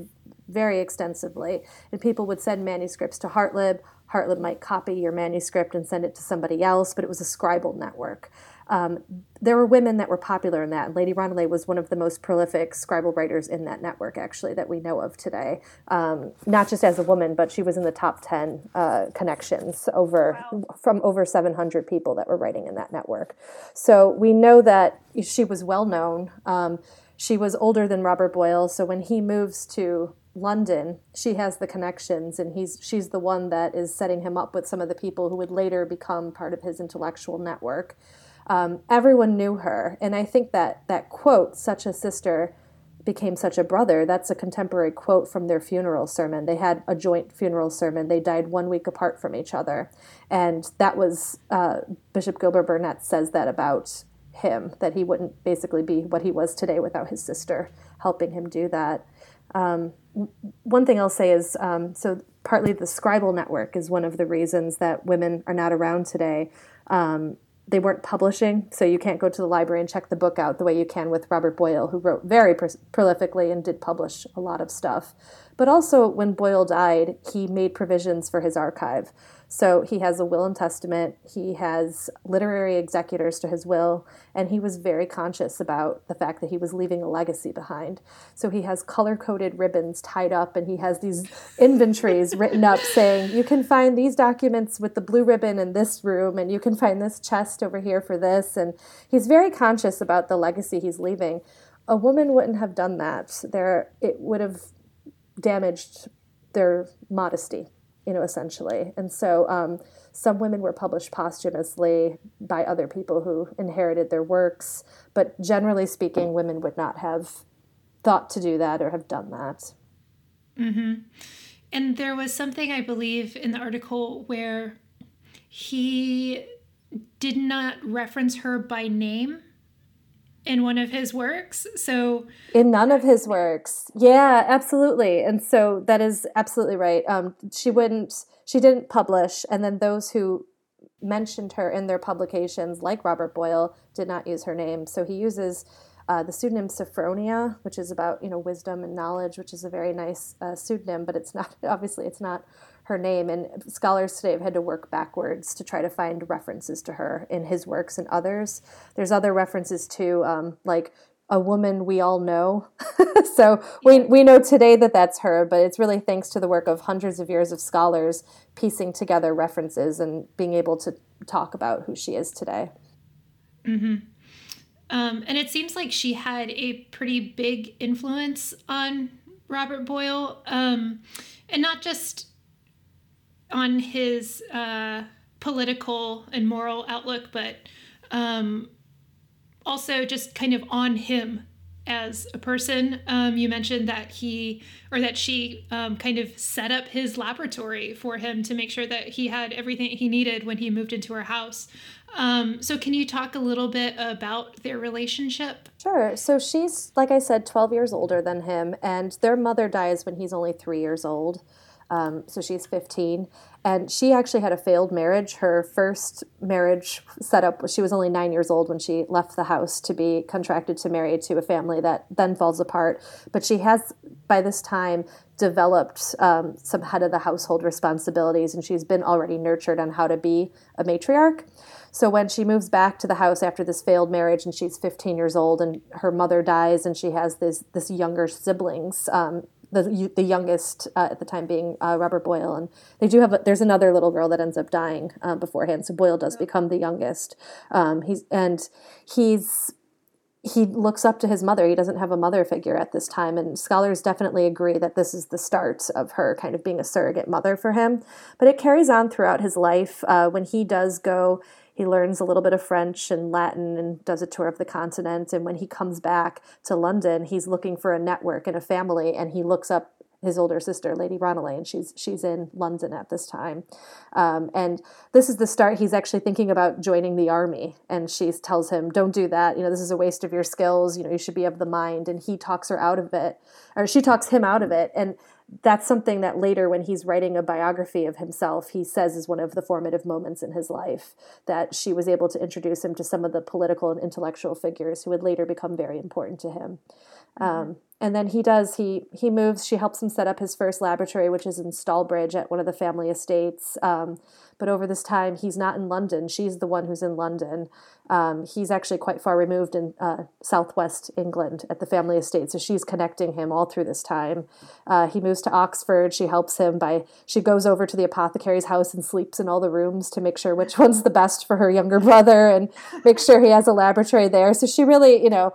very extensively. And people would send manuscripts to Hartlib. Hartlib might copy your manuscript and send it to somebody else, but it was a scribal network. Um, there were women that were popular in that. Lady Ranelagh was one of the most prolific scribal writers in that network, actually, that we know of today. Um, not just as a woman, but she was in the top 10 uh, connections over wow. from over 700 people that were writing in that network. So we know that she was well known. Um, she was older than Robert Boyle, so when he moves to London, she has the connections, and he's she's the one that is setting him up with some of the people who would later become part of his intellectual network um, everyone knew her. And I think that that quote, such a sister became such a brother, that's a contemporary quote from their funeral sermon. They had a joint funeral sermon. They died one week apart from each other. And that was, uh, Bishop Gilbert Burnet says that about him, that he wouldn't basically be what he was today without his sister helping him do that. Um, one thing I'll say is um, so partly the scribal network is one of the reasons that women are not around today. Um, they weren't publishing, so you can't go to the library and check the book out the way you can with Robert Boyle, who wrote very prolifically and did publish a lot of stuff. But also, when Boyle died, he made provisions for his archive. So he has a will and testament, he has literary executors to his will, and he was very conscious about the fact that he was leaving a legacy behind. So he has color coded ribbons tied up, and he has these inventories written up saying, You can find these documents with the blue ribbon in this room, and you can find this chest over here for this. And he's very conscious about the legacy he's leaving. A woman wouldn't have done that. There, it would have damaged their modesty, you know, essentially. And so um, some women were published posthumously by other people who inherited their works, but generally speaking, women would not have thought to do that or have done that. Mm-hmm. And there was something I believe in the article where he did not reference her by name in one of his works. So in none of his works, yeah, absolutely. And so that is absolutely right. Um, she wouldn't, she didn't publish, and then those who mentioned her in their publications, like Robert Boyle, did not use her name. So he uses uh, the pseudonym Sophronia, which is about you know wisdom and knowledge, which is a very nice uh, pseudonym, but it's not obviously it's not her name. And scholars today have had to work backwards to try to find references to her in his works and others. There's other references to um, like a woman we all know. so we, we know today that that's her, but it's really thanks to the work of hundreds of years of scholars piecing together references and being able to talk about who she is today. Mm-hmm. Um, and it seems like she had a pretty big influence on Robert Boyle, um, and not just on his uh, political and moral outlook, but um, also just kind of on him as a person. Um, you mentioned that he or that she um, kind of set up his laboratory for him to make sure that he had everything he needed when he moved into her house. Um, so, can you talk a little bit about their relationship? Sure. So, she's, like I said, 12 years older than him, and their mother dies when he's only three years old. Um, so she's 15. And she actually had a failed marriage. Her first marriage set up, she was only nine years old when she left the house to be contracted to marry to a family that then falls apart. But she has, by this time, developed um, some head of the household responsibilities, and she's been already nurtured on how to be a matriarch. So when she moves back to the house after this failed marriage, and she's 15 years old, and her mother dies, and she has this this younger siblings, um, the the youngest uh, at the time being uh, Robert Boyle, and they do have. A, there's another little girl that ends up dying uh, beforehand, so Boyle does become the youngest. Um, he's and he's he looks up to his mother. He doesn't have a mother figure at this time, and scholars definitely agree that this is the start of her kind of being a surrogate mother for him. But it carries on throughout his life. Uh, when he does go he learns a little bit of French and Latin and does a tour of the continent. And when he comes back to London, he's looking for a network and a family, and he looks up his older sister, Lady Ranelagh, and she's she's in London at this time. Um, and this is the start. He's actually thinking about joining the army, and she tells him, "Don't do that. You know, this is a waste of your skills. You know, you should be of the mind." And he talks her out of it, or she talks him out of it. And that's something that later when he's writing a biography of himself he says is one of the formative moments in his life that she was able to introduce him to some of the political and intellectual figures who would later become very important to him mm-hmm. um, and then he does he he moves she helps him set up his first laboratory which is in Stalbridge at one of the family estates um, but over this time he's not in london. She's the one who's in london. Um, he's actually quite far removed in uh, southwest england at the family estate so she's connecting him all through this time. Uh, he moves to oxford. She helps him by she goes over to the apothecary's house and sleeps in all the rooms to make sure which one's the best for her younger brother and make sure he has a laboratory there. So she really you know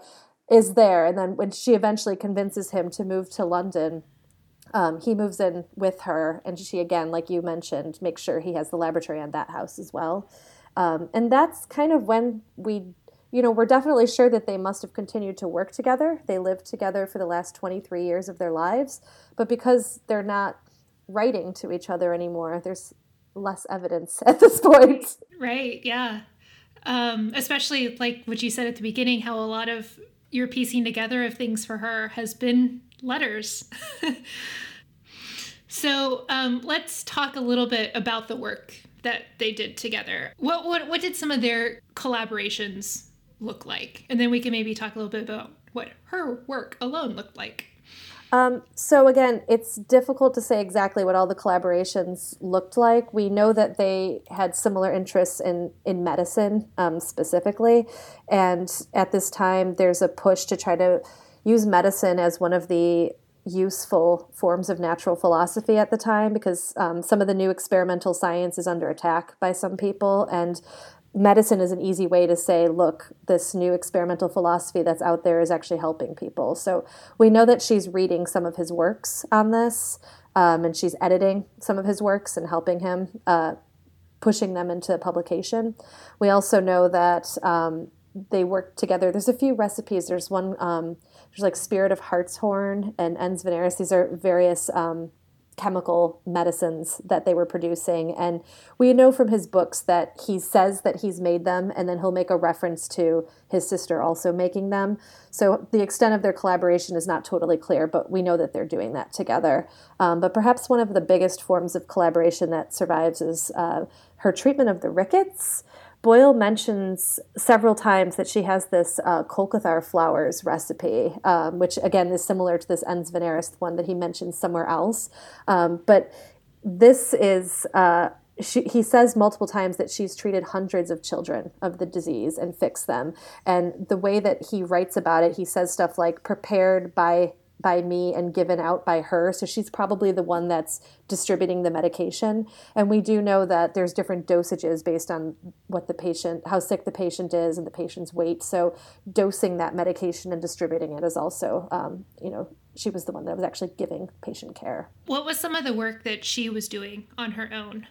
is there. And then when she eventually convinces him to move to London, um, he moves in with her, and she again, like you mentioned, makes sure he has the laboratory on that house as well. Um, and that's kind of when we, you know, we're definitely sure that they must have continued to work together. They lived together for the last 23 years of their lives, but because they're not writing to each other anymore, there's less evidence at this point. Right, yeah. Um, especially like what you said at the beginning, how a lot of your piecing together of things for her has been letters. so um, let's talk a little bit about the work that they did together. What, what what did some of their collaborations look like? And then we can maybe talk a little bit about what her work alone looked like. Um, so again, it's difficult to say exactly what all the collaborations looked like. We know that they had similar interests in in medicine um, specifically, and at this time, there's a push to try to use medicine as one of the useful forms of natural philosophy at the time because um, some of the new experimental science is under attack by some people and medicine is an easy way to say, look, this new experimental philosophy that's out there is actually helping people. So we know that she's reading some of his works on this, um, and she's editing some of his works and helping him, uh, pushing them into publication. We also know that um, they work together. There's a few recipes. There's one, um, there's like Spirit of Hartshorn and Ens Veneris. These are various um, chemical medicines that they were producing. And we know from his books that he says that he's made them, and then he'll make a reference to his sister also making them. So the extent of their collaboration is not totally clear, but we know that they're doing that together. Um, but perhaps one of the biggest forms of collaboration that survives is uh, her treatment of the rickets. Boyle mentions several times that she has this uh, colcothar flowers recipe, um, which again is similar to this Ens Veneris one that he mentions somewhere else. Um, but this is, uh, she, he says multiple times that she's treated hundreds of children of the disease and fixed them. And the way that he writes about it, he says stuff like prepared by by me and given out by her. So she's probably the one that's distributing the medication. And we do know that there's different dosages based on what the patient, how sick the patient is, and the patient's weight. So dosing that medication and distributing it is also, um, you know, she was the one that was actually giving patient care. What was some of the work that she was doing on her own?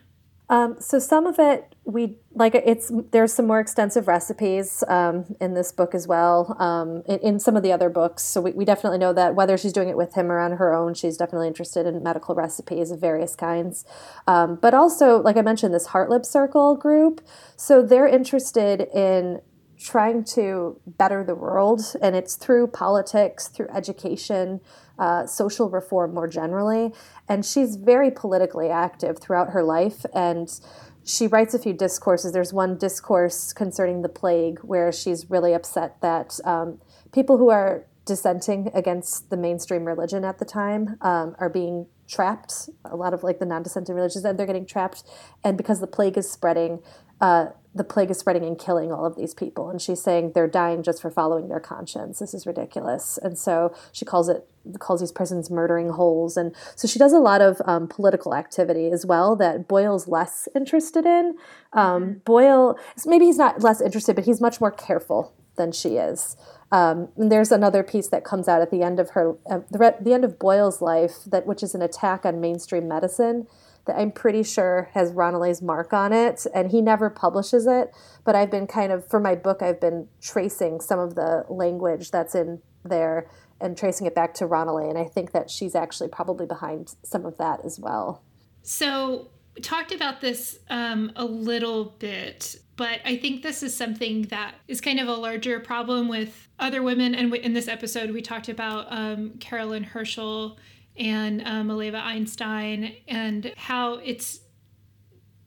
Um, so some of it we like it's there's some more extensive recipes um, in this book as well um, in, in, some of the other books. So we, we definitely know that whether she's doing it with him or on her own she's definitely interested in medical recipes of various kinds. Um, but also like i mentioned this Hartlib circle group. So they're interested in trying to better the world and it's through politics through education uh, social reform more generally and she's very politically active throughout her life and she writes a few discourses. There's one discourse concerning the plague where she's really upset that um, people who are dissenting against the mainstream religion at the time um, are being trapped. A lot of like the non-dissenting religions, and they're getting trapped, and because the plague is spreading, uh, the plague is spreading and killing all of these people. And she's saying they're dying just for following their conscience. This is ridiculous. And so she calls it calls these prisons murdering holes. And so she does a lot of um, political activity as well that Boyle's less interested in. Um, mm-hmm. Boyle, maybe he's not less interested, but he's much more careful than she is. Um, and there's another piece that comes out at the end of her, uh, the, the end of Boyle's life, that which is an attack on mainstream medicine that I'm pretty sure has Ranelagh's mark on it, and he never publishes it. But I've been kind of, for my book, I've been tracing some of the language that's in there and tracing it back to Ranelagh, and I think that she's actually probably behind some of that as well. So, we talked about this um, a little bit, but I think this is something that is kind of a larger problem with other women. And in this episode, we talked about um, Caroline Herschel and um, Einstein, and how it's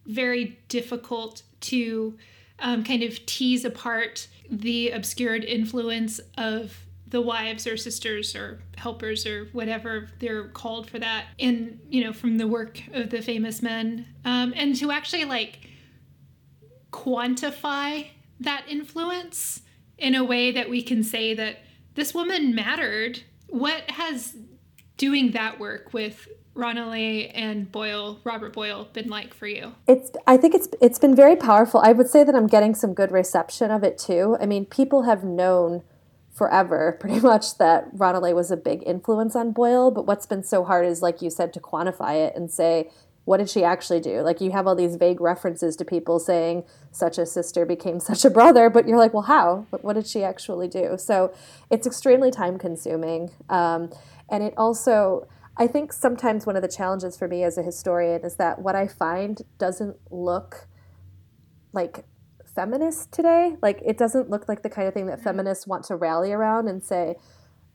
very difficult to um, kind of tease apart the obscured influence of the wives or sisters or helpers or whatever they're called for that and you know from the work of the famous men um, and to actually like quantify that influence in a way that we can say that this woman mattered. What has doing that work with Ranelagh and Boyle, Robert Boyle, been like for you? It's I think it's it's been very powerful. I would say that I'm getting some good reception of it too. I mean, people have known forever pretty much that Ranelagh was a big influence on Boyle, but what's been so hard is like you said to quantify it and say what did she actually do? Like you have all these vague references to people saying such a sister became such a brother, but you're like, well, how? But what did she actually do? So it's extremely time consuming. Um, and it also, I think sometimes one of the challenges for me as a historian is that what I find doesn't look like feminist today. Like it doesn't look like the kind of thing that mm-hmm. feminists want to rally around and say,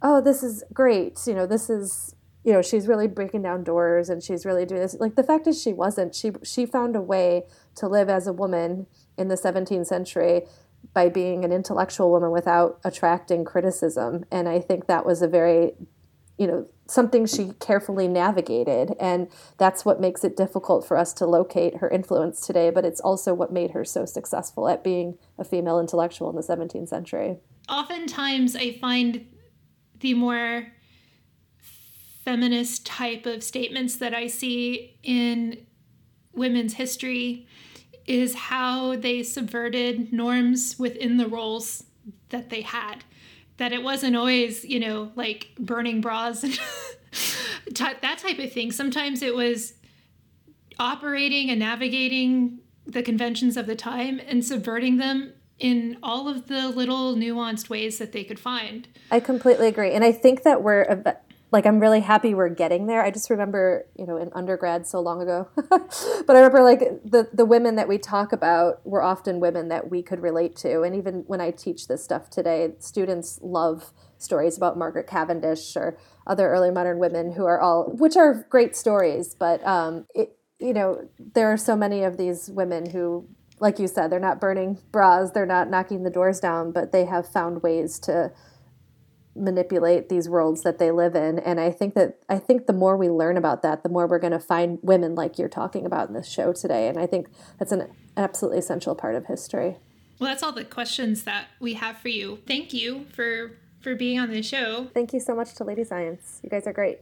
oh, this is great. You know, this is you know she's really breaking down doors and she's really doing this like the fact is she wasn't she she found a way to live as a woman in the 17th century by being an intellectual woman without attracting criticism and i think that was a very you know something she carefully navigated and that's what makes it difficult for us to locate her influence today but it's also what made her so successful at being a female intellectual in the 17th century. Oftentimes i find the more feminist type of statements that i see in women's history is how they subverted norms within the roles that they had that it wasn't always, you know, like burning bras and that type of thing. Sometimes it was operating and navigating the conventions of the time and subverting them in all of the little nuanced ways that they could find. I completely agree. And I think that we're like I'm really happy we're getting there. I just remember, you know, in undergrad so long ago. but I remember like the the women that we talk about were often women that we could relate to. And even when I teach this stuff today, students love stories about Margaret Cavendish or other early modern women who are all which are great stories, but um it you know, there are so many of these women who like you said, they're not burning bras, they're not knocking the doors down, but they have found ways to manipulate these worlds that they live in. And i think that i think the more we learn about that the more we're going to find women like you're talking about in this show today. And i think that's an absolutely essential part of history. Well that's all the questions that we have for you. Thank you for for being on the show. Thank you so much to lady science. You guys are great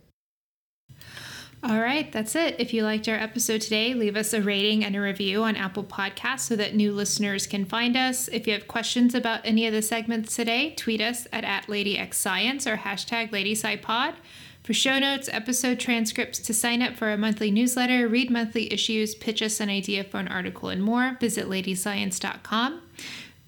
all right, that's it. If you liked our episode today, leave us a rating and a review on Apple Podcasts so that new listeners can find us. If you have questions about any of the segments today, tweet us at, at LadyXScience or hashtag LadySciPod. For show notes, episode transcripts, to sign up for a monthly newsletter, read monthly issues, pitch us an idea for an article, and more, visit ladyscience.com.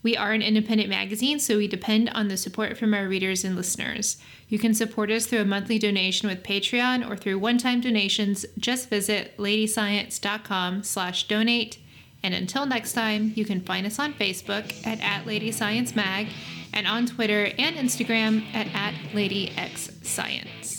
We are an independent magazine, so we depend on the support from our readers and listeners. You can support us through a monthly donation with Patreon or through one-time donations. Just visit ladyscience.com slash donate. And until next time, you can find us on Facebook at, at Lady Science Mag and on Twitter and Instagram at, at LadyXScience.